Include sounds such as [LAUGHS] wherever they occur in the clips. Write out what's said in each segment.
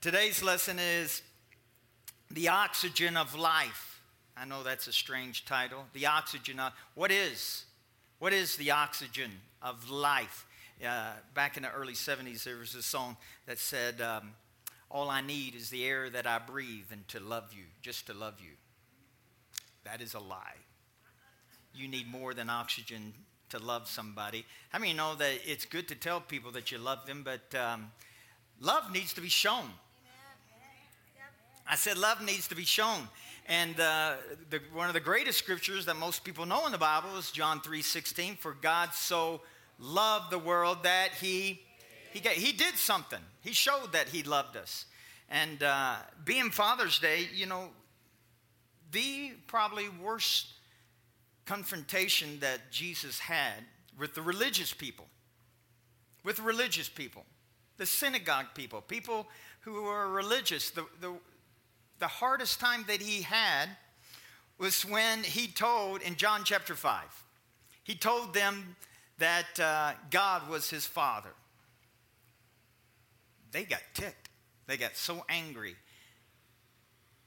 Today's lesson is The Oxygen of Life. I know that's a strange title. The Oxygen of What is? What is the oxygen of life? Uh, back in the early 70s, there was a song that said, um, All I need is the air that I breathe and to love you, just to love you. That is a lie. You need more than oxygen to love somebody. How many know that it's good to tell people that you love them, but um, love needs to be shown. I said love needs to be shown. And uh, the, one of the greatest scriptures that most people know in the Bible is John 3.16. For God so loved the world that he, he, he did something. He showed that he loved us. And uh, being Father's Day, you know, the probably worst confrontation that Jesus had with the religious people, with religious people, the synagogue people, people who were religious, the, the, the hardest time that he had was when he told in John chapter 5, he told them that uh, God was his father. They got ticked. They got so angry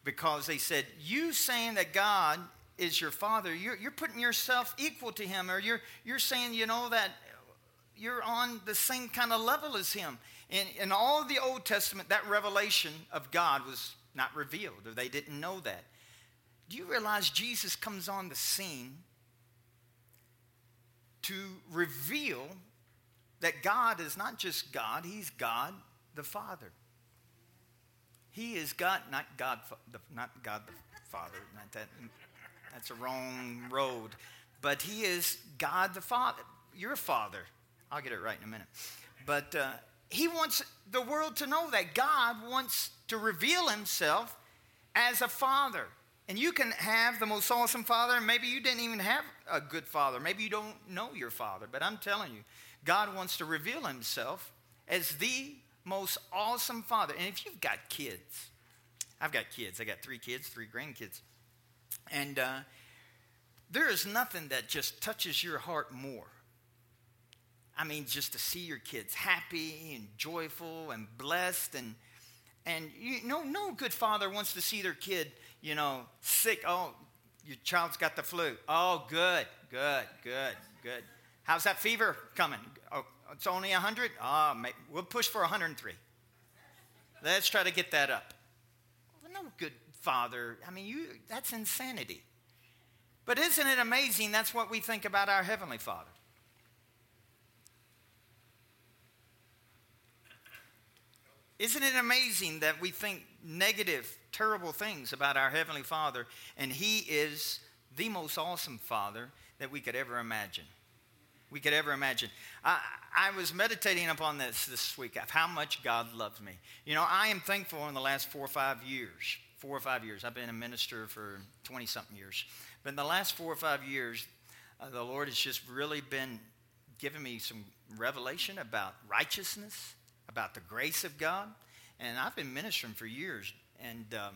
because they said, You saying that God is your father, you're, you're putting yourself equal to him, or you're, you're saying, you know, that you're on the same kind of level as him. In, in all the Old Testament, that revelation of God was not revealed, or they didn't know that. Do you realize Jesus comes on the scene to reveal that God is not just God, He's God the Father. He is God, not God, not God the Father. Not that, that's a wrong road. But He is God the Father. Your Father. I'll get it right in a minute. But uh, He wants the world to know that God wants to reveal himself as a father. And you can have the most awesome father, and maybe you didn't even have a good father. Maybe you don't know your father, but I'm telling you, God wants to reveal himself as the most awesome father. And if you've got kids, I've got kids, I got three kids, three grandkids. And uh, there is nothing that just touches your heart more. I mean, just to see your kids happy and joyful and blessed and and you know, no good father wants to see their kid, you know, sick. Oh, your child's got the flu. Oh, good, good, good, good. How's that fever coming? Oh, it's only 100? Oh, ah, we'll push for 103. Let's try to get that up. Well, no good father. I mean, you, that's insanity. But isn't it amazing that's what we think about our Heavenly Father? Isn't it amazing that we think negative, terrible things about our Heavenly Father, and He is the most awesome Father that we could ever imagine? We could ever imagine. I, I was meditating upon this this week of how much God loves me. You know, I am thankful in the last four or five years, four or five years, I've been a minister for 20 something years, but in the last four or five years, uh, the Lord has just really been giving me some revelation about righteousness about the grace of God. And I've been ministering for years, and um,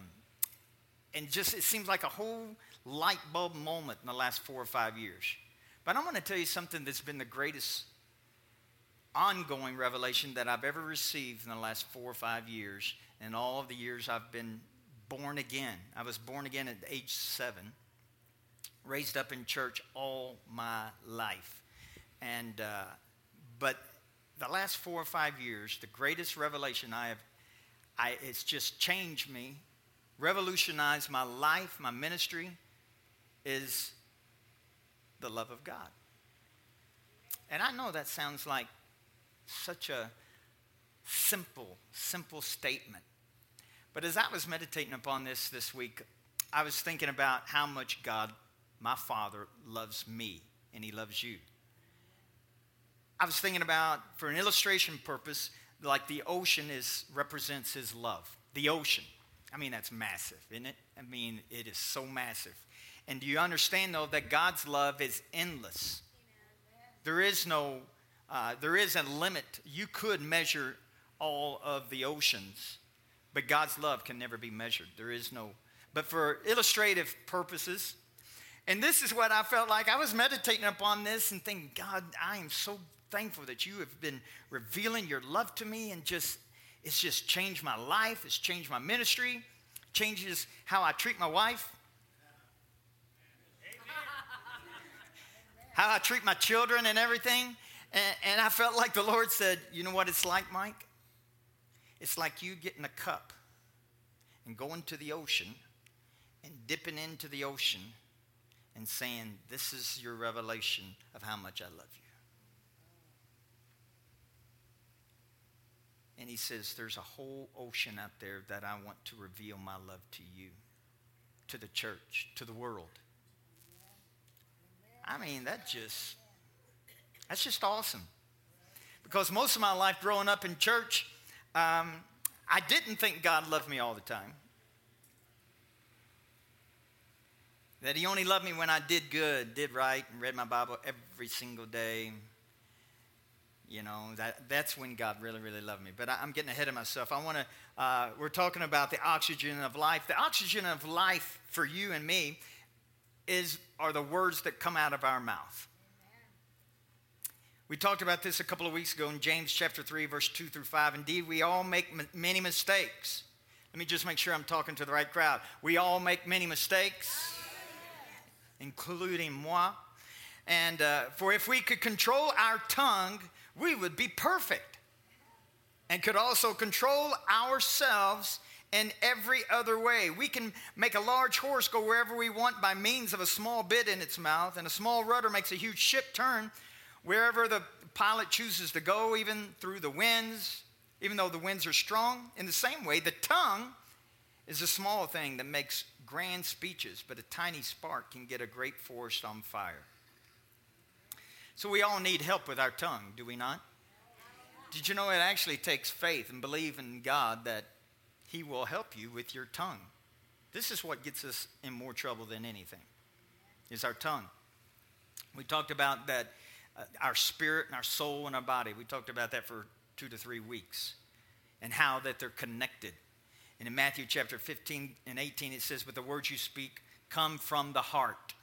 and just it seems like a whole light bulb moment in the last four or five years. But I'm going to tell you something that's been the greatest ongoing revelation that I've ever received in the last four or five years, and all of the years I've been born again. I was born again at age seven, raised up in church all my life, and uh, but the last four or five years, the greatest revelation I have, I, it's just changed me, revolutionized my life, my ministry, is the love of God. And I know that sounds like such a simple, simple statement. But as I was meditating upon this this week, I was thinking about how much God, my Father, loves me and He loves you. I was thinking about, for an illustration purpose, like the ocean is represents his love. The ocean. I mean, that's massive, isn't it? I mean, it is so massive. And do you understand, though, that God's love is endless? There is no, uh, there is a limit. You could measure all of the oceans, but God's love can never be measured. There is no, but for illustrative purposes, and this is what I felt like. I was meditating upon this and thinking, God, I am so thankful that you have been revealing your love to me and just It's just changed my life. It's changed my ministry. Changes how I treat my wife. How I treat my children and everything. And, and I felt like the Lord said, You know what it's like, Mike? It's like you getting a cup and going to the ocean and dipping into the ocean and saying, This is your revelation of how much I love you. And he says, There's a whole ocean out there that I want to reveal my love to you, to the church, to the world. I mean, that just, that's just awesome. Because most of my life growing up in church, um, I didn't think God loved me all the time. That He only loved me when I did good, did right, and read my Bible every single day. You know, that, that's when God really, really loved me. But I, am getting ahead of myself. I want to, uh, we're talking about the oxygen of life. The oxygen of life for you and me is, are the words that come out of our mouth. We talked about this a couple of weeks ago in James chapter 3, verse 2 through 5. Indeed, we all make m- many mistakes. Let me just make sure I'm talking to the right crowd. We all make many mistakes, including moi. And uh, for if we could control our tongue, we would be perfect and could also control ourselves in every other way. We can make a large horse go wherever we want by means of a small bit in its mouth, and a small rudder makes a huge ship turn wherever the pilot chooses to go, even through the winds, even though the winds are strong. In the same way, the tongue is a small thing that makes grand speeches, but a tiny spark can get a great forest on fire. So we all need help with our tongue, do we not? Did you know it actually takes faith and believe in God that He will help you with your tongue? This is what gets us in more trouble than anything, is our tongue. We talked about that uh, our spirit and our soul and our body. We talked about that for two to three weeks and how that they're connected. And in Matthew chapter 15 and 18, it says, But the words you speak come from the heart.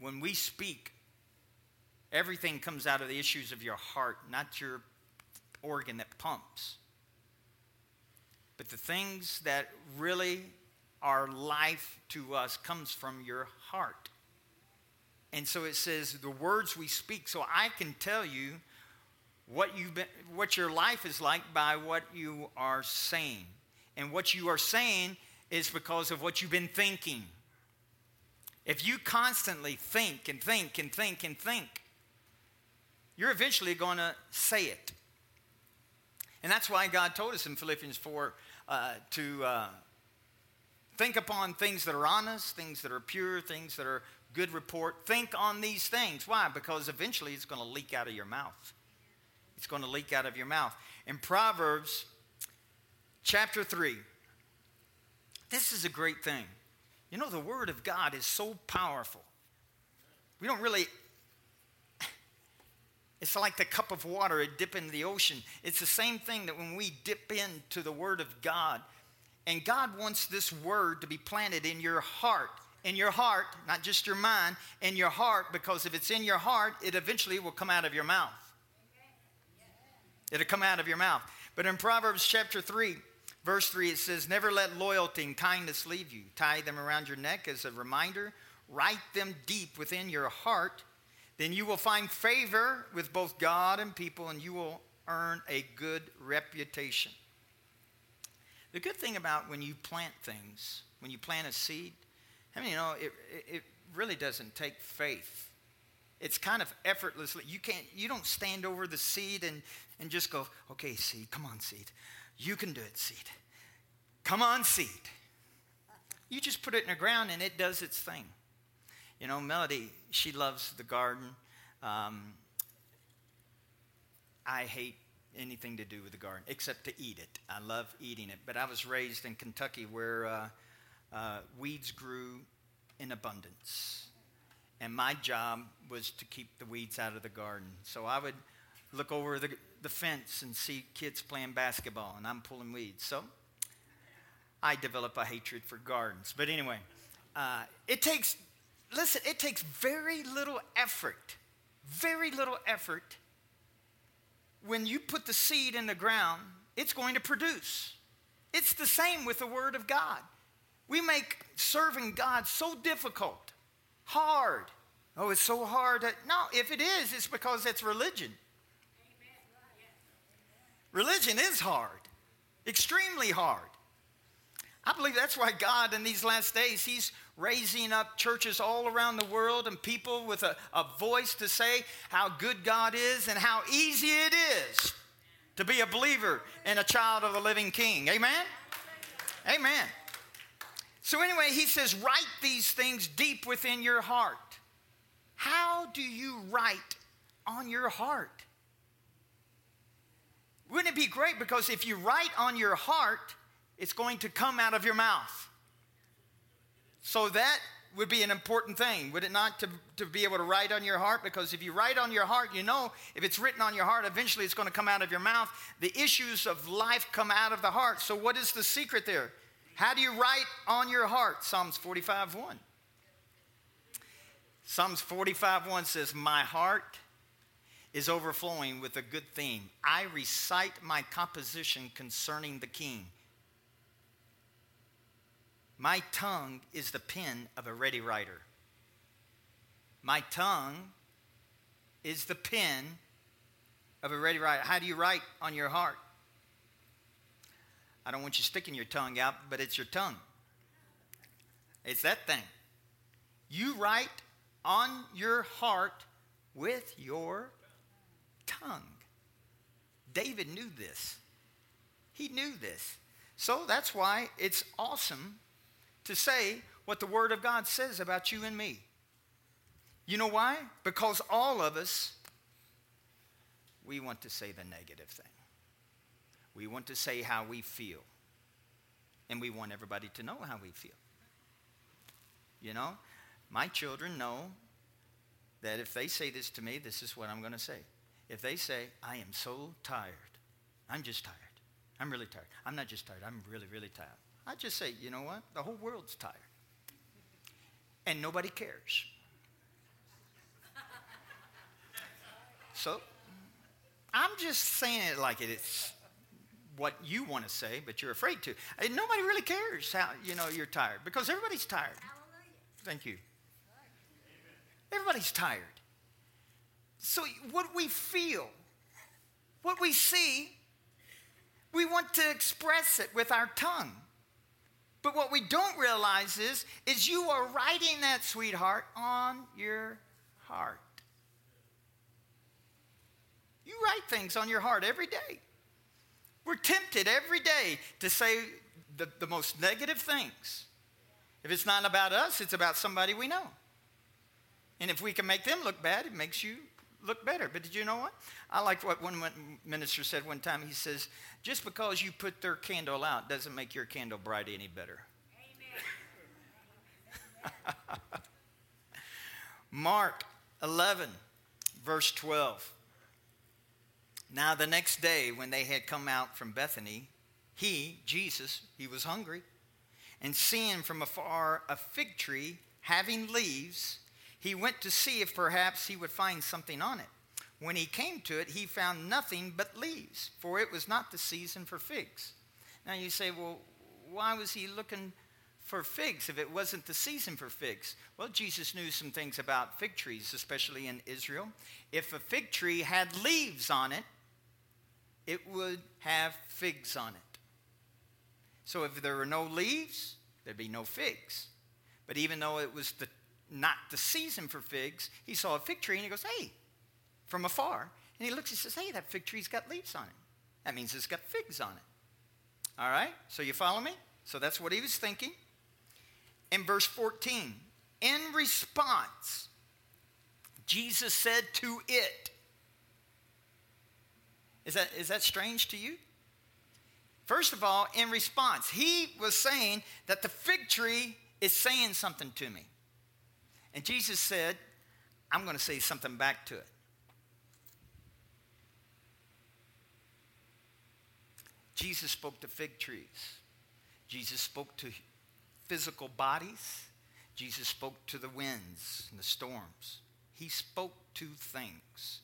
When we speak, everything comes out of the issues of your heart, not your organ that pumps. But the things that really are life to us comes from your heart. And so it says the words we speak. So I can tell you what you've been, what your life is like by what you are saying. And what you are saying is because of what you've been thinking. If you constantly think and think and think and think, you're eventually going to say it. And that's why God told us in Philippians 4 uh, to uh, think upon things that are honest, things that are pure, things that are good report. Think on these things. Why? Because eventually it's going to leak out of your mouth. It's going to leak out of your mouth. In Proverbs chapter 3, this is a great thing. You know, the Word of God is so powerful. We don't really, it's like the cup of water, it dip into the ocean. It's the same thing that when we dip into the Word of God, and God wants this Word to be planted in your heart. In your heart, not just your mind, in your heart, because if it's in your heart, it eventually will come out of your mouth. It'll come out of your mouth. But in Proverbs chapter 3, Verse 3, it says, Never let loyalty and kindness leave you. Tie them around your neck as a reminder. Write them deep within your heart. Then you will find favor with both God and people, and you will earn a good reputation. The good thing about when you plant things, when you plant a seed, I mean, you know, it, it really doesn't take faith. It's kind of effortlessly. You can't, you don't stand over the seed and, and just go, okay, seed, come on, seed. You can do it, seed. Come on, seed. You just put it in the ground and it does its thing. You know, Melody, she loves the garden. Um, I hate anything to do with the garden except to eat it. I love eating it. But I was raised in Kentucky where uh, uh, weeds grew in abundance. And my job was to keep the weeds out of the garden. So I would look over the, the fence and see kids playing basketball, and I'm pulling weeds. So I develop a hatred for gardens. But anyway, uh, it takes, listen, it takes very little effort, very little effort when you put the seed in the ground, it's going to produce. It's the same with the Word of God. We make serving God so difficult, hard. Oh, it's so hard. No, if it is, it's because it's religion. Religion is hard, extremely hard. I believe that's why God, in these last days, He's raising up churches all around the world and people with a, a voice to say how good God is and how easy it is to be a believer and a child of the living King. Amen? Amen. So, anyway, he says, write these things deep within your heart. How do you write on your heart? Wouldn't it be great? Because if you write on your heart, it's going to come out of your mouth. So that would be an important thing, would it not, to, to be able to write on your heart? Because if you write on your heart, you know if it's written on your heart, eventually it's going to come out of your mouth. The issues of life come out of the heart. So, what is the secret there? How do you write on your heart? Psalms 45 1. Psalms 45 1 says, My heart is overflowing with a good theme. I recite my composition concerning the king. My tongue is the pen of a ready writer. My tongue is the pen of a ready writer. How do you write on your heart? I don't want you sticking your tongue out, but it's your tongue. It's that thing. You write on your heart with your tongue. David knew this. He knew this. So that's why it's awesome to say what the Word of God says about you and me. You know why? Because all of us, we want to say the negative thing. We want to say how we feel. And we want everybody to know how we feel. You know, my children know that if they say this to me, this is what I'm going to say. If they say, I am so tired, I'm just tired. I'm really tired. I'm not just tired, I'm really, really tired. I just say, you know what? The whole world's tired. And nobody cares. [LAUGHS] So I'm just saying it like it's what you want to say, but you're afraid to. And nobody really cares how you know you're tired because everybody's tired. Thank you. Everybody's tired. So what we feel, what we see, we want to express it with our tongue. But what we don't realize is, is you are writing that sweetheart on your heart. You write things on your heart every day. We're tempted every day to say the, the most negative things. If it's not about us, it's about somebody we know. And if we can make them look bad, it makes you look better. But did you know what? I like what one minister said one time. He says, just because you put their candle out doesn't make your candle bright any better. [LAUGHS] Mark 11, verse 12. Now, the next day, when they had come out from Bethany, he, Jesus, he was hungry. And seeing from afar a fig tree having leaves, he went to see if perhaps he would find something on it. When he came to it, he found nothing but leaves, for it was not the season for figs. Now you say, well, why was he looking for figs if it wasn't the season for figs? Well, Jesus knew some things about fig trees, especially in Israel. If a fig tree had leaves on it, it would have figs on it. So if there were no leaves, there'd be no figs. But even though it was the, not the season for figs, he saw a fig tree and he goes, hey, from afar. And he looks, he says, Hey, that fig tree's got leaves on it. That means it's got figs on it. All right? So you follow me? So that's what he was thinking. In verse 14, in response, Jesus said to it, is that, is that strange to you? First of all, in response, he was saying that the fig tree is saying something to me. And Jesus said, I'm going to say something back to it. Jesus spoke to fig trees. Jesus spoke to physical bodies. Jesus spoke to the winds and the storms. He spoke to things.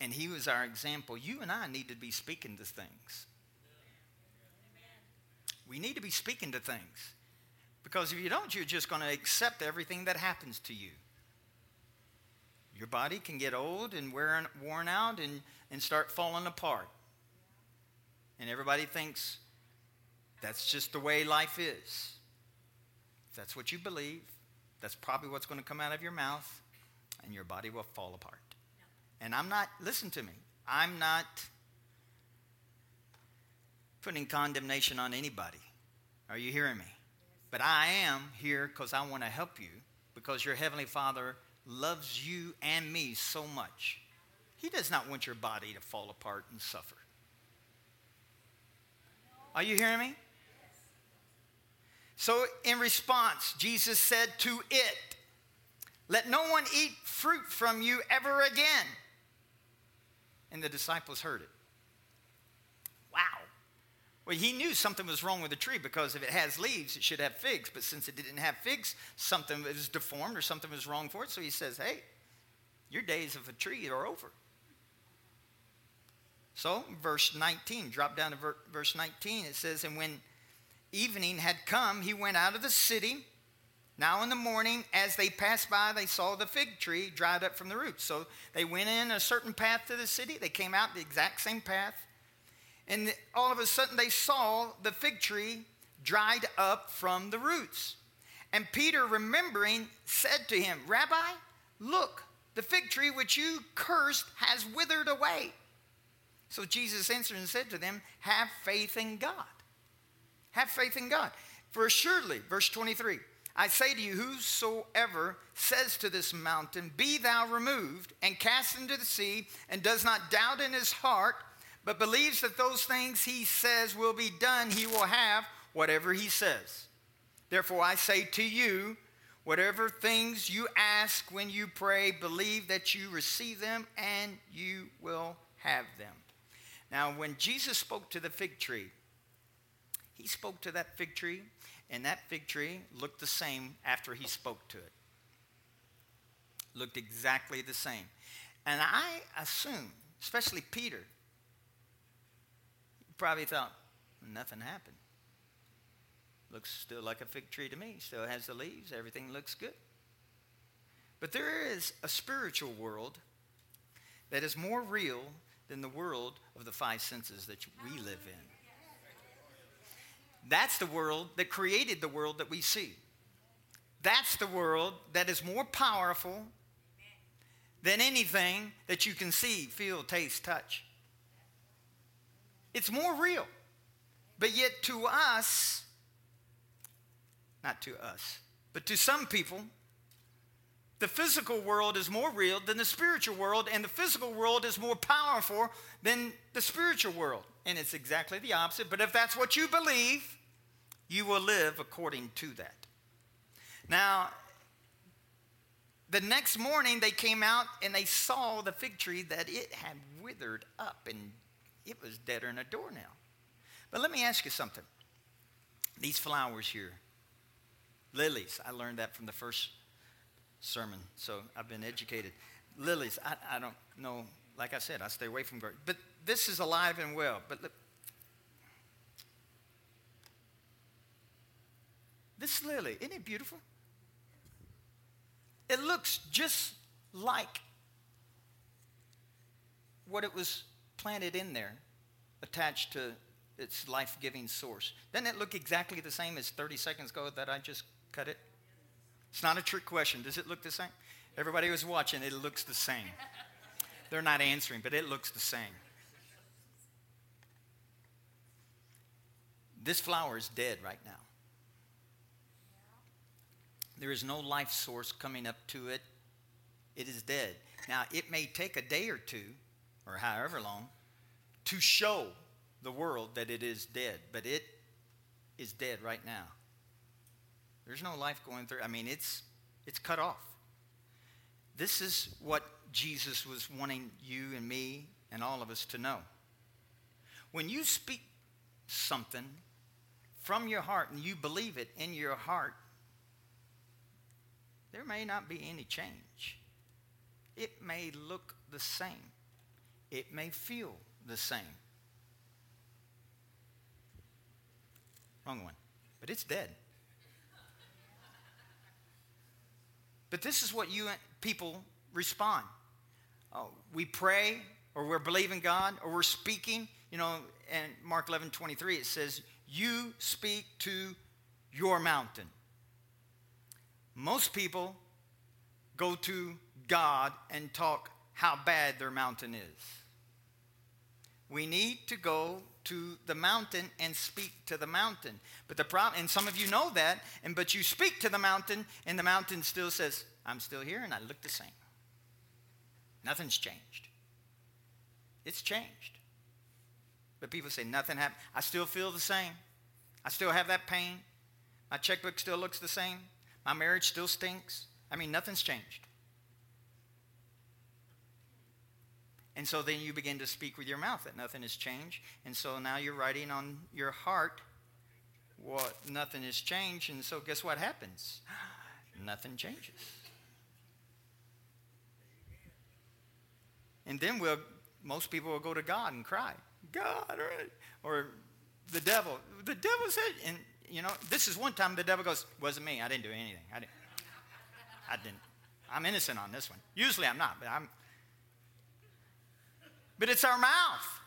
and he was our example, you and I need to be speaking to things. We need to be speaking to things. Because if you don't, you're just going to accept everything that happens to you. Your body can get old and wearing, worn out and, and start falling apart. And everybody thinks that's just the way life is. If that's what you believe, that's probably what's going to come out of your mouth, and your body will fall apart. And I'm not, listen to me, I'm not putting condemnation on anybody. Are you hearing me? But I am here because I want to help you because your Heavenly Father loves you and me so much. He does not want your body to fall apart and suffer. Are you hearing me? So, in response, Jesus said to it, Let no one eat fruit from you ever again. And the disciples heard it. Well, he knew something was wrong with the tree because if it has leaves, it should have figs. But since it didn't have figs, something was deformed or something was wrong for it. So he says, Hey, your days of a tree are over. So, verse 19, drop down to ver- verse 19, it says, And when evening had come, he went out of the city. Now in the morning, as they passed by, they saw the fig tree dried up from the roots. So they went in a certain path to the city. They came out the exact same path. And all of a sudden, they saw the fig tree dried up from the roots. And Peter, remembering, said to him, Rabbi, look, the fig tree which you cursed has withered away. So Jesus answered and said to them, Have faith in God. Have faith in God. For assuredly, verse 23, I say to you, whosoever says to this mountain, Be thou removed and cast into the sea, and does not doubt in his heart, but believes that those things he says will be done, he will have whatever he says. Therefore, I say to you, whatever things you ask when you pray, believe that you receive them, and you will have them. Now, when Jesus spoke to the fig tree, he spoke to that fig tree, and that fig tree looked the same after he spoke to it. Looked exactly the same. And I assume, especially Peter, probably thought, nothing happened. Looks still like a fig tree to me. Still has the leaves. Everything looks good. But there is a spiritual world that is more real than the world of the five senses that we live in. That's the world that created the world that we see. That's the world that is more powerful than anything that you can see, feel, taste, touch. It's more real. But yet, to us, not to us, but to some people, the physical world is more real than the spiritual world, and the physical world is more powerful than the spiritual world. And it's exactly the opposite. But if that's what you believe, you will live according to that. Now, the next morning they came out and they saw the fig tree that it had withered up and it was deader than a doornail. But let me ask you something. These flowers here, lilies, I learned that from the first sermon, so I've been educated. Lilies, I, I don't know, like I said, I stay away from garden. But this is alive and well. But look, this lily, isn't it beautiful? It looks just like what it was planted in there, attached to its life giving source. Doesn't it look exactly the same as 30 seconds ago that I just cut it? It's not a trick question. Does it look the same? Everybody was watching, it looks the same. They're not answering, but it looks the same. This flower is dead right now. There is no life source coming up to it. It is dead. Now, it may take a day or two, or however long, to show the world that it is dead, but it is dead right now. There's no life going through. I mean, it's it's cut off. This is what Jesus was wanting you and me and all of us to know. When you speak something from your heart and you believe it in your heart, there may not be any change. It may look the same. it may feel the same. Wrong one. But it's dead. But this is what you people respond. Oh, we pray, or we're believing God, or we're speaking. You know, and Mark 11 23, it says, You speak to your mountain. Most people go to God and talk how bad their mountain is. We need to go to the mountain and speak to the mountain. But the problem, and some of you know that, and but you speak to the mountain, and the mountain still says, I'm still here and I look the same. Nothing's changed. It's changed. But people say nothing happened. I still feel the same. I still have that pain. My checkbook still looks the same. My marriage still stinks. I mean, nothing's changed. And so then you begin to speak with your mouth that nothing has changed. And so now you're writing on your heart what nothing has changed. And so guess what happens? [GASPS] nothing changes. And then we'll, most people will go to God and cry, God, or, the devil. The devil said, and you know, this is one time the devil goes, wasn't me. I didn't do anything. I didn't. I didn't. I'm innocent on this one. Usually I'm not, but I'm, but it's our mouth.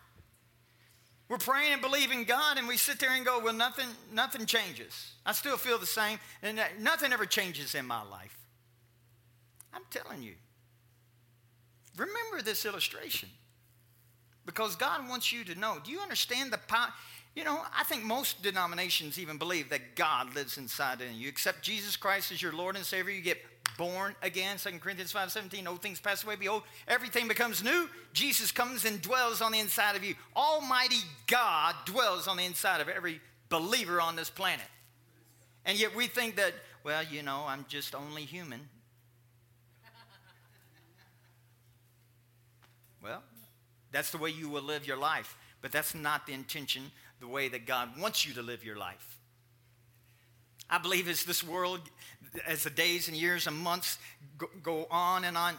We're praying and believing God, and we sit there and go, Well, nothing, nothing changes. I still feel the same, and nothing ever changes in my life. I'm telling you. Remember this illustration because God wants you to know. Do you understand the power? You know, I think most denominations even believe that God lives inside of you. You accept Jesus Christ as your Lord and Savior, you get born again. 2 Corinthians 5 17, old things pass away. Behold, everything becomes new. Jesus comes and dwells on the inside of you. Almighty God dwells on the inside of every believer on this planet. And yet we think that, well, you know, I'm just only human. Well, that's the way you will live your life, but that's not the intention, the way that God wants you to live your life. I believe as this world, as the days and years and months go, on and on,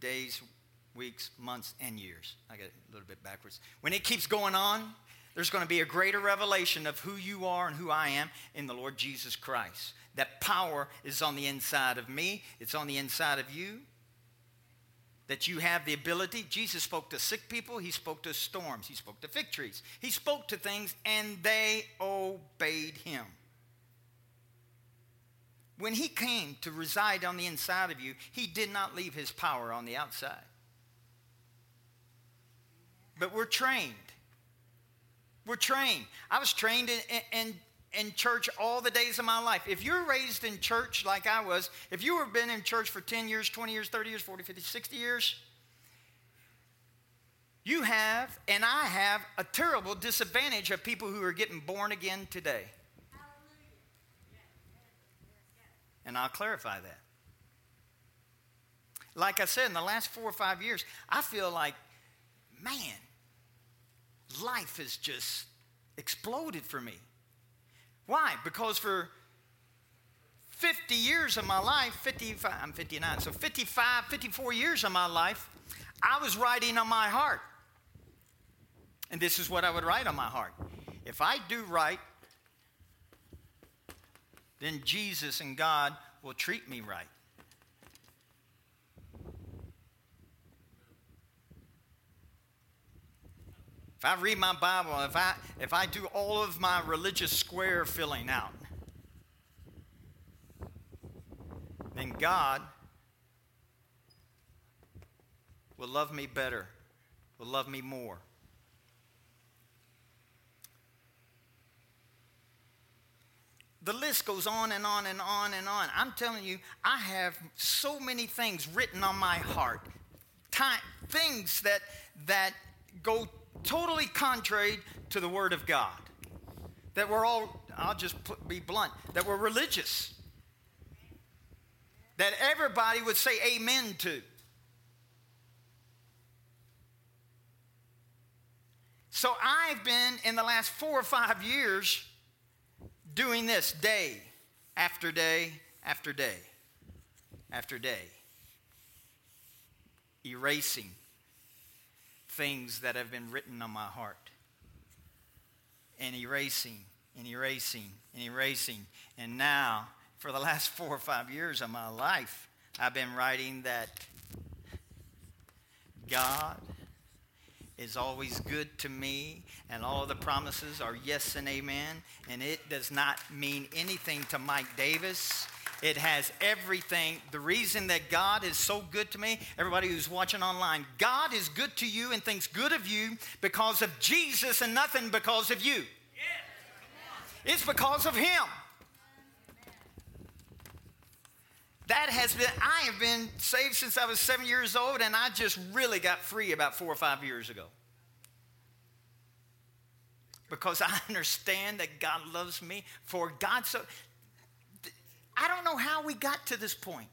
days, weeks, months, and years. I get a little bit backwards. When it keeps going on, there's going to be a greater revelation of who you are and who I am in the Lord Jesus Christ. That power is on the inside of me, it's on the inside of you. That you have the ability. Jesus spoke to sick people, he spoke to storms, he spoke to fig trees, he spoke to things, and they obeyed him. When he came to reside on the inside of you, he did not leave his power on the outside. But we're trained. We're trained. I was trained in, in, in church all the days of my life. If you're raised in church like I was, if you have been in church for 10 years, 20 years, 30 years, 40, 50, 60 years, you have, and I have, a terrible disadvantage of people who are getting born again today. And I'll clarify that. Like I said, in the last four or five years, I feel like, man, life has just exploded for me. Why? Because for 50 years of my life, 55, I'm 59, so 55, 54 years of my life, I was writing on my heart. And this is what I would write on my heart. If I do right, then Jesus and God will treat me right. If I read my Bible, if I, if I do all of my religious square filling out, then God will love me better, will love me more. The list goes on and on and on and on. I'm telling you, I have so many things written on my heart, time, things that, that go totally contrary to the Word of God. That we're all, I'll just be blunt, that we're religious. That everybody would say amen to. So I've been, in the last four or five years, doing this day after day after day after day, erasing, things that have been written on my heart. And erasing, and erasing, and erasing. And now, for the last four or five years of my life, I've been writing that God is always good to me, and all of the promises are yes and amen. And it does not mean anything to Mike Davis. It has everything. The reason that God is so good to me, everybody who's watching online, God is good to you and thinks good of you because of Jesus and nothing because of you. It's because of Him. That has been, I have been saved since I was seven years old, and I just really got free about four or five years ago. Because I [LAUGHS] understand that God loves me. For God so, I don't know how we got to this point.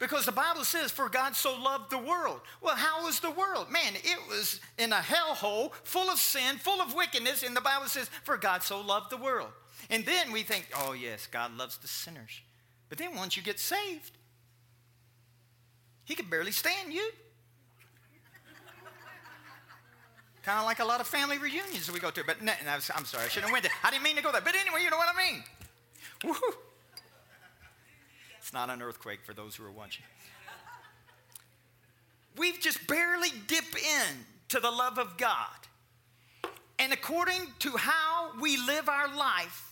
Because the Bible says, for God so loved the world. Well, how was the world? Man, it was in a hellhole full of sin, full of wickedness, and the Bible says, for God so loved the world. And then we think, oh, yes, God loves the sinners. But then once you get saved, he can barely stand you. kind of like a lot of family reunions we go to. But I'm sorry, I shouldn't have went there. I didn't mean to go there. But anyway, you know what I mean. Woo-hoo. It's not an earthquake for those who are watching. We've just barely dipped in to the love of God. And according to how we live our life,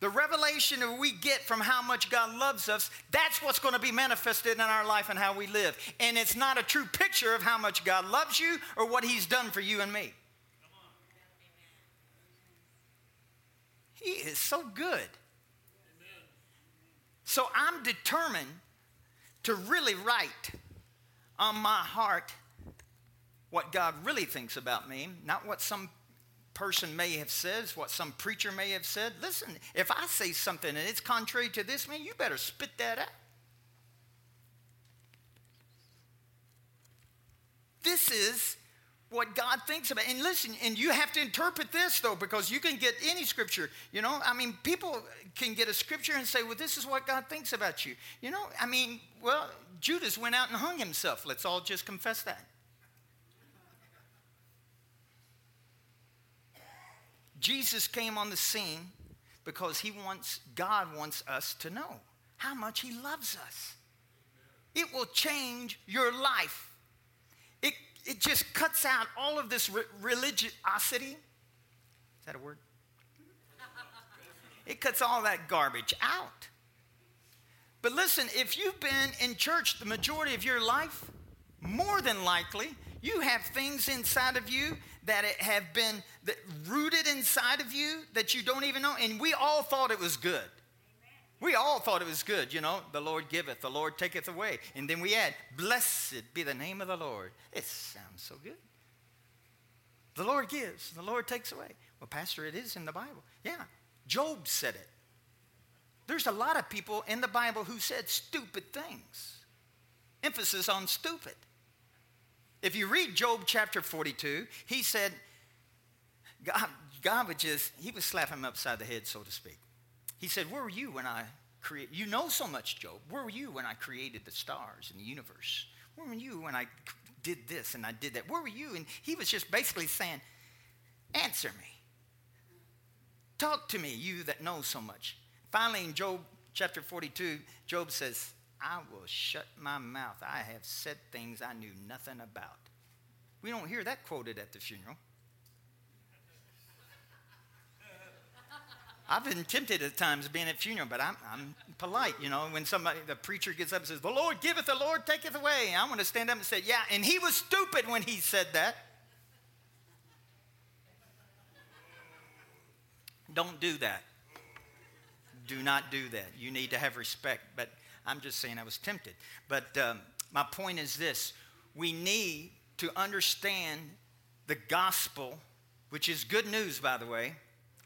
the revelation that we get from how much God loves us, that's what's going to be manifested in our life and how we live. And it's not a true picture of how much God loves you or what He's done for you and me. He is so good. So I'm determined to really write on my heart what God really thinks about me, not what some person may have said, what some preacher may have said. Listen, if I say something and it's contrary to this, man, you better spit that out. This is what God thinks about. And listen, and you have to interpret this though, because you can get any scripture. You know, I mean, people can get a scripture and say, well, this is what God thinks about you. You know, I mean, well, Judas went out and hung himself. Let's all just confess that. Jesus came on the scene because he wants, God wants us to know how much he loves us. It will change your life. It, it just cuts out all of this re- religiosity. Is that a word? It cuts all that garbage out. But listen, if you've been in church the majority of your life, more than likely, you have things inside of you that it have been rooted inside of you that you don't even know. And we all thought it was good. We all thought it was good, you know. The Lord giveth, the Lord taketh away. And then we add, Blessed be the name of the Lord. It sounds so good. The Lord gives, the Lord takes away. Well, Pastor, it is in the Bible. Yeah. Job said it. There's a lot of people in the Bible who said stupid things. Emphasis on stupid. If you read Job chapter 42, he said, God, God would just, he would slap him upside the head, so to speak. He said, Where were you when I created, you know so much, Job. Where were you when I created the stars and the universe? Where were you when I did this and I did that? Where were you? And he was just basically saying, Answer me. Talk to me, you that know so much. Finally, in Job chapter 42, Job says, I will shut my mouth. I have said things I knew nothing about. We don't hear that quoted at the funeral. I've been tempted at times being at funeral, but I'm, I'm polite, you know. When somebody, the preacher gets up and says, The Lord giveth, the Lord taketh away. I want to stand up and say, Yeah, and he was stupid when he said that. Don't do that. Do not do that. You need to have respect. But I'm just saying I was tempted. But um, my point is this we need to understand the gospel, which is good news, by the way.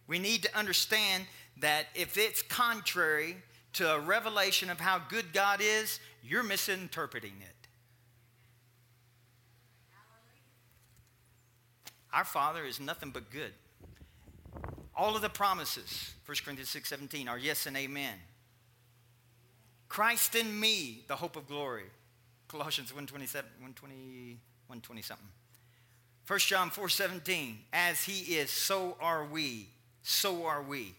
We need to understand that if it's contrary to a revelation of how good God is, you're misinterpreting it. Our Father is nothing but good. All of the promises, 1 Corinthians 6 17, are yes and amen. Christ in me, the hope of glory. Colossians 127, 120, 120 something. 1 John 4 17, as he is, so are we, so are we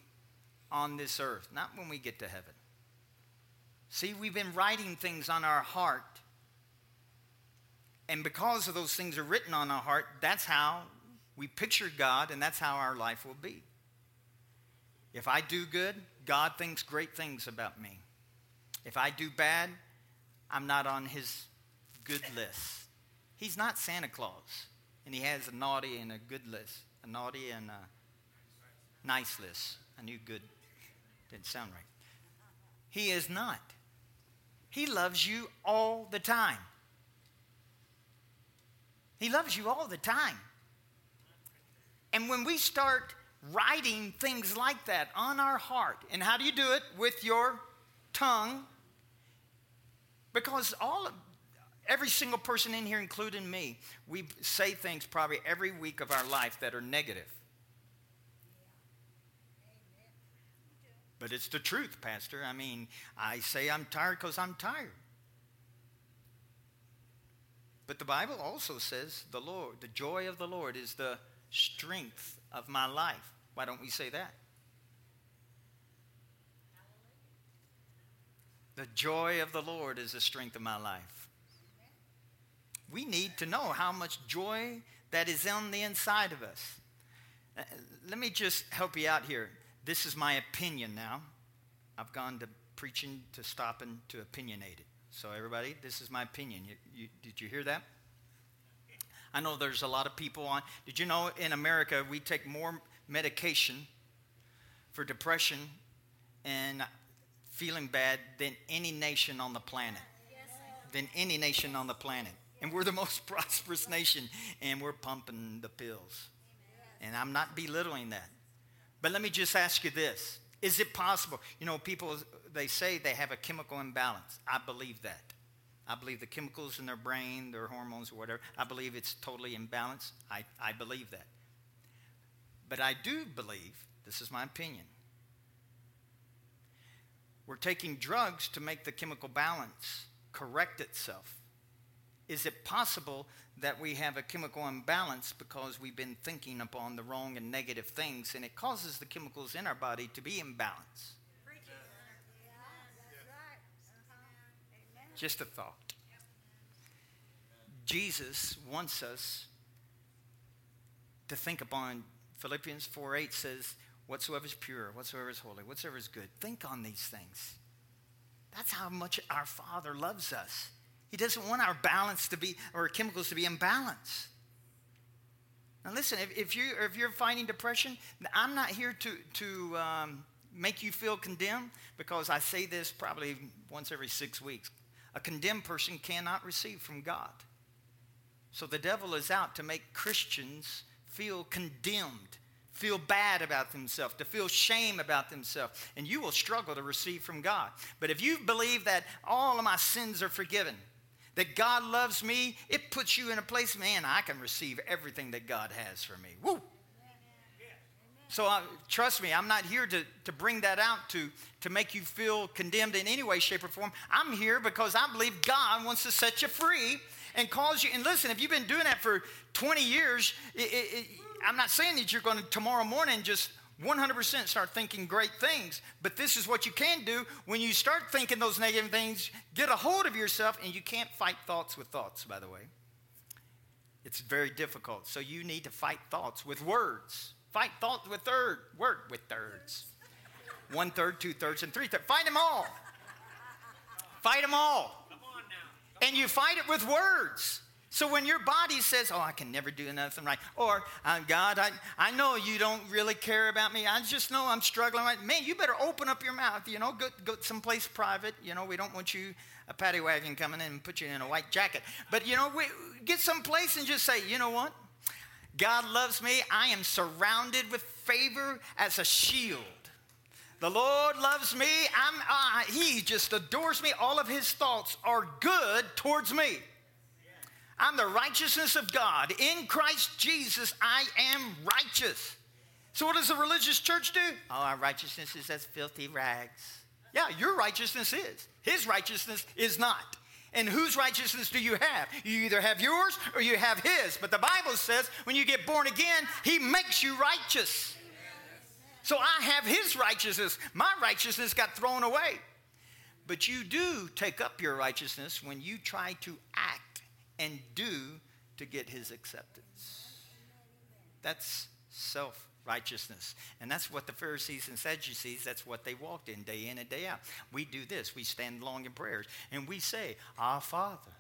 on this earth, not when we get to heaven. See, we've been writing things on our heart. And because of those things are written on our heart, that's how we picture God, and that's how our life will be. If I do good, God thinks great things about me. If I do bad, I'm not on his good list. He's not Santa Claus, and he has a naughty and a good list, a naughty and a nice list. I knew good didn't sound right. He is not. He loves you all the time. He loves you all the time. And when we start writing things like that on our heart, and how do you do it? With your tongue. Because all of, every single person in here, including me, we say things probably every week of our life that are negative. But it's the truth, Pastor. I mean, I say I'm tired because I'm tired. But the Bible also says the Lord, the joy of the Lord is the strength of my life. Why don't we say that? The joy of the Lord is the strength of my life. We need to know how much joy that is on the inside of us. Uh, let me just help you out here. This is my opinion now. I've gone to preaching to stopping to opinionated. So, everybody, this is my opinion. You, you, did you hear that? I know there's a lot of people on. Did you know in America we take more medication for depression and feeling bad than any nation on the planet? Than any nation on the planet. And we're the most [LAUGHS] prosperous nation, and we're pumping the pills. And I'm not belittling that. But let me just ask you this Is it possible? You know, people, they say they have a chemical imbalance. I believe that. I believe the chemicals in their brain, their hormones, or whatever, I believe it's totally imbalanced. I, I believe that. But I do believe, this is my opinion, we're taking drugs to make the chemical balance correct itself. Is it possible that we have a chemical imbalance because we've been thinking upon the wrong and negative things, and it causes the chemicals in our body to be imbalanced. Just a thought. Jesus wants us to think upon Philippians 4 8 says, Whatsoever is pure, whatsoever is holy, whatsoever is good, think on these things. That's how much our Father loves us. He doesn't want our balance to be, or chemicals to be imbalanced. Now, listen, if, if, you, if you're fighting depression, I'm not here to, to um, make you feel condemned because I say this probably once every six weeks. A condemned person cannot receive from God. So the devil is out to make Christians feel condemned, feel bad about themselves, to feel shame about themselves, and you will struggle to receive from God. But if you believe that all of my sins are forgiven, that God loves me, it puts you in a place, man, I can receive everything that God has for me. Woo! So uh, trust me, I'm not here to, to bring that out to, to make you feel condemned in any way, shape, or form. I'm here because I believe God wants to set you free and cause you. And listen, if you've been doing that for 20 years, it, it, I'm not saying that you're going to tomorrow morning just 100% start thinking great things. But this is what you can do when you start thinking those negative things, get a hold of yourself, and you can't fight thoughts with thoughts, by the way. It's very difficult. So you need to fight thoughts with words. Fight thoughts with third, word with thirds. One third, two thirds, and three thirds. Fight them all. Fight them all. And you fight it with words. So when your body says, Oh, I can never do nothing right, or uh, God, I, I know you don't really care about me. I just know I'm struggling. Man, you better open up your mouth. You know, go, go someplace private. You know, we don't want you, a paddy wagon coming in and put you in a white jacket. But, you know, we, get someplace and just say, You know what? God loves me. I am surrounded with favor as a shield. The Lord loves me. I'm, uh, he just adores me. All of his thoughts are good towards me. I'm the righteousness of God. In Christ Jesus, I am righteous. So, what does the religious church do? Oh, our righteousness is as filthy rags. Yeah, your righteousness is. His righteousness is not. And whose righteousness do you have? You either have yours or you have his. But the Bible says when you get born again, he makes you righteous. So I have his righteousness. My righteousness got thrown away. But you do take up your righteousness when you try to act and do to get his acceptance. That's self righteousness. And that's what the Pharisees and Sadducees, that's what they walked in day in and day out. We do this. We stand long in prayers and we say, Our Father.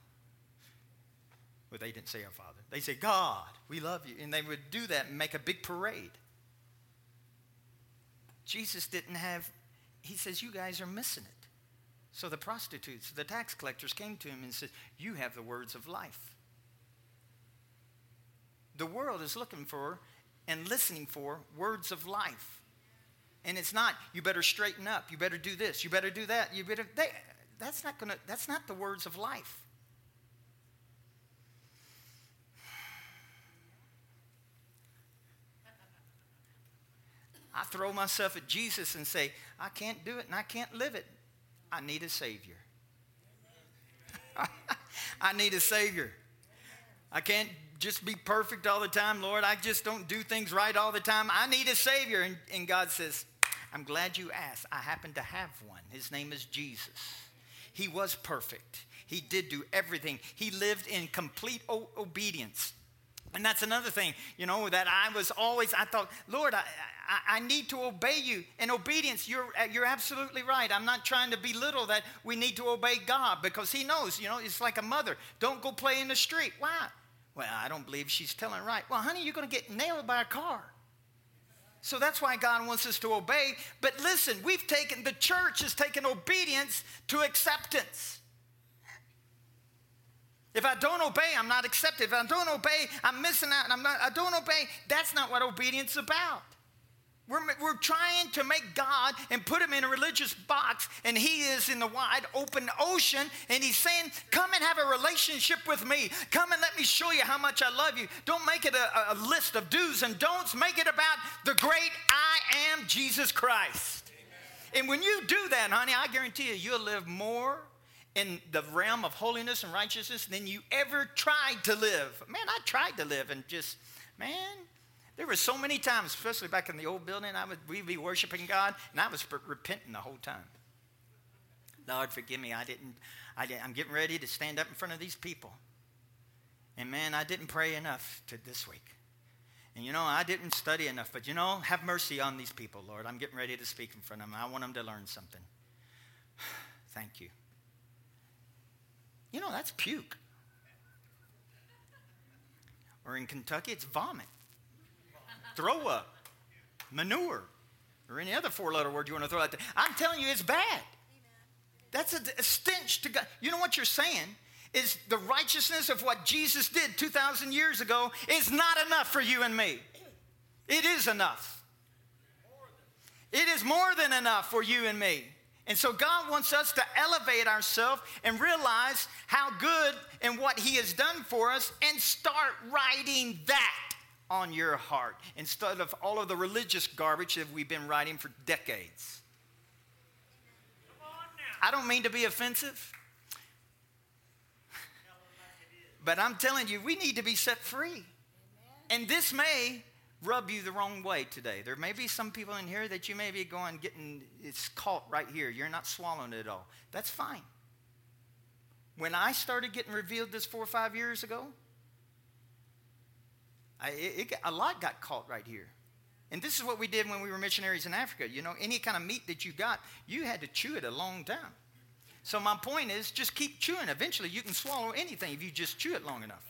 Well, they didn't say our Father. They say, God, we love you. And they would do that and make a big parade. Jesus didn't have, he says, You guys are missing it. So the prostitutes, the tax collectors came to him and said, You have the words of life. The world is looking for and listening for words of life. And it's not, you better straighten up, you better do this, you better do that, you better, they, that's not gonna, that's not the words of life. I throw myself at Jesus and say, I can't do it and I can't live it. I need a Savior. [LAUGHS] I need a Savior. I can't just be perfect all the time, Lord. I just don't do things right all the time. I need a Savior. And, and God says, I'm glad you asked. I happen to have one. His name is Jesus. He was perfect, He did do everything, He lived in complete o- obedience. And that's another thing, you know, that I was always, I thought, Lord, I, I, I, need to obey you. In obedience, you're, you're absolutely right. I'm not trying to belittle that we need to obey God because He knows, you know, it's like a mother. Don't go play in the street. Why? Well, I don't believe she's telling right. Well, honey, you're going to get nailed by a car. So that's why God wants us to obey. But listen, we've taken, the church has taken obedience to acceptance. If I don't obey, I'm not accepted. If I don't obey, I'm missing out. I'm not, I don't obey. That's not what obedience is about. We're, we're trying to make God and put him in a religious box, and he is in the wide open ocean, and he's saying, Come and have a relationship with me. Come and let me show you how much I love you. Don't make it a, a list of do's and don'ts, make it about the great I am Jesus Christ. Amen. And when you do that, honey, I guarantee you, you'll live more in the realm of holiness and righteousness than you ever tried to live. Man, I tried to live and just, man, there were so many times, especially back in the old building, I would we'd be worshiping God, and I was repenting the whole time. Lord, forgive me. I didn't, I didn't. I'm getting ready to stand up in front of these people, and man, I didn't pray enough to this week. And you know, I didn't study enough, but you know, have mercy on these people, Lord. I'm getting ready to speak in front of them. I want them to learn something. [SIGHS] Thank you. You know, that's puke. Or in Kentucky, it's vomit throw up, manure, or any other four letter word you want to throw out there. I'm telling you, it's bad. That's a, a stench to God. You know what you're saying? Is the righteousness of what Jesus did 2,000 years ago is not enough for you and me. It is enough. It is more than enough for you and me. And so God wants us to elevate ourselves and realize how good and what He has done for us and start writing that on your heart instead of all of the religious garbage that we've been writing for decades. I don't mean to be offensive, but I'm telling you, we need to be set free. And this may rub you the wrong way today. There may be some people in here that you may be going, getting, it's caught right here. You're not swallowing it all. That's fine. When I started getting revealed this four or five years ago, I, it, a lot got caught right here. And this is what we did when we were missionaries in Africa. You know, any kind of meat that you got, you had to chew it a long time. So my point is just keep chewing. Eventually you can swallow anything if you just chew it long enough.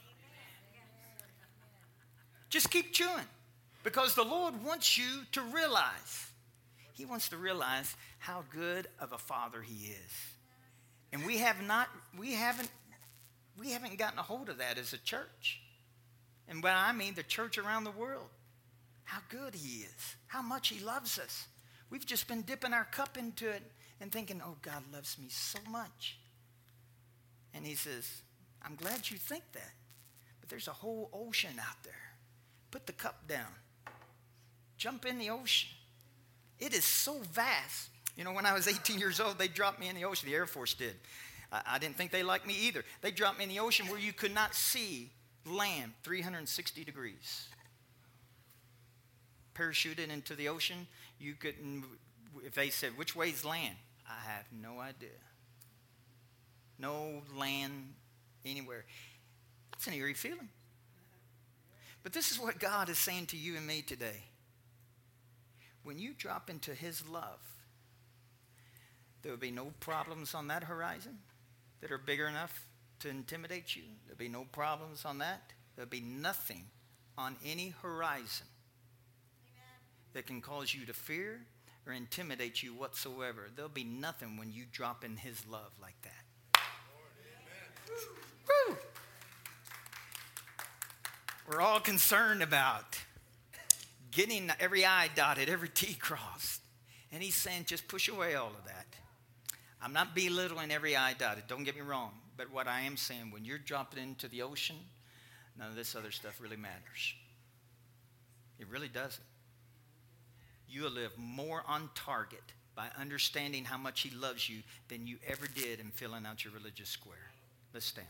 Just keep chewing. Because the Lord wants you to realize. He wants to realize how good of a father he is. And we have not, we haven't, we haven't gotten a hold of that as a church. And by I mean the church around the world. How good He is, how much He loves us. We've just been dipping our cup into it and thinking, oh, God loves me so much. And He says, I'm glad you think that. But there's a whole ocean out there. Put the cup down, jump in the ocean. It is so vast. You know, when I was [LAUGHS] 18 years old, they dropped me in the ocean. The Air Force did. I, I didn't think they liked me either. They dropped me in the ocean where you could not see land 360 degrees. Parachuted into the ocean, you couldn't, if they said, which way's land? I have no idea. No land anywhere. That's an eerie feeling. But this is what God is saying to you and me today. When you drop into His love, there will be no problems on that horizon that are bigger enough to intimidate you. There'll be no problems on that. There'll be nothing on any horizon that can cause you to fear or intimidate you whatsoever. There'll be nothing when you drop in His love like that. Woo! We're all concerned about getting every I dotted, every T [LAUGHS] crossed. And He's saying, just push away all of that. I'm not belittling every I dotted, don't get me wrong. But what I am saying, when you're dropping into the ocean, none of this other stuff really matters. It really doesn't. You'll live more on target by understanding how much He loves you than you ever did in filling out your religious square. Let's stand.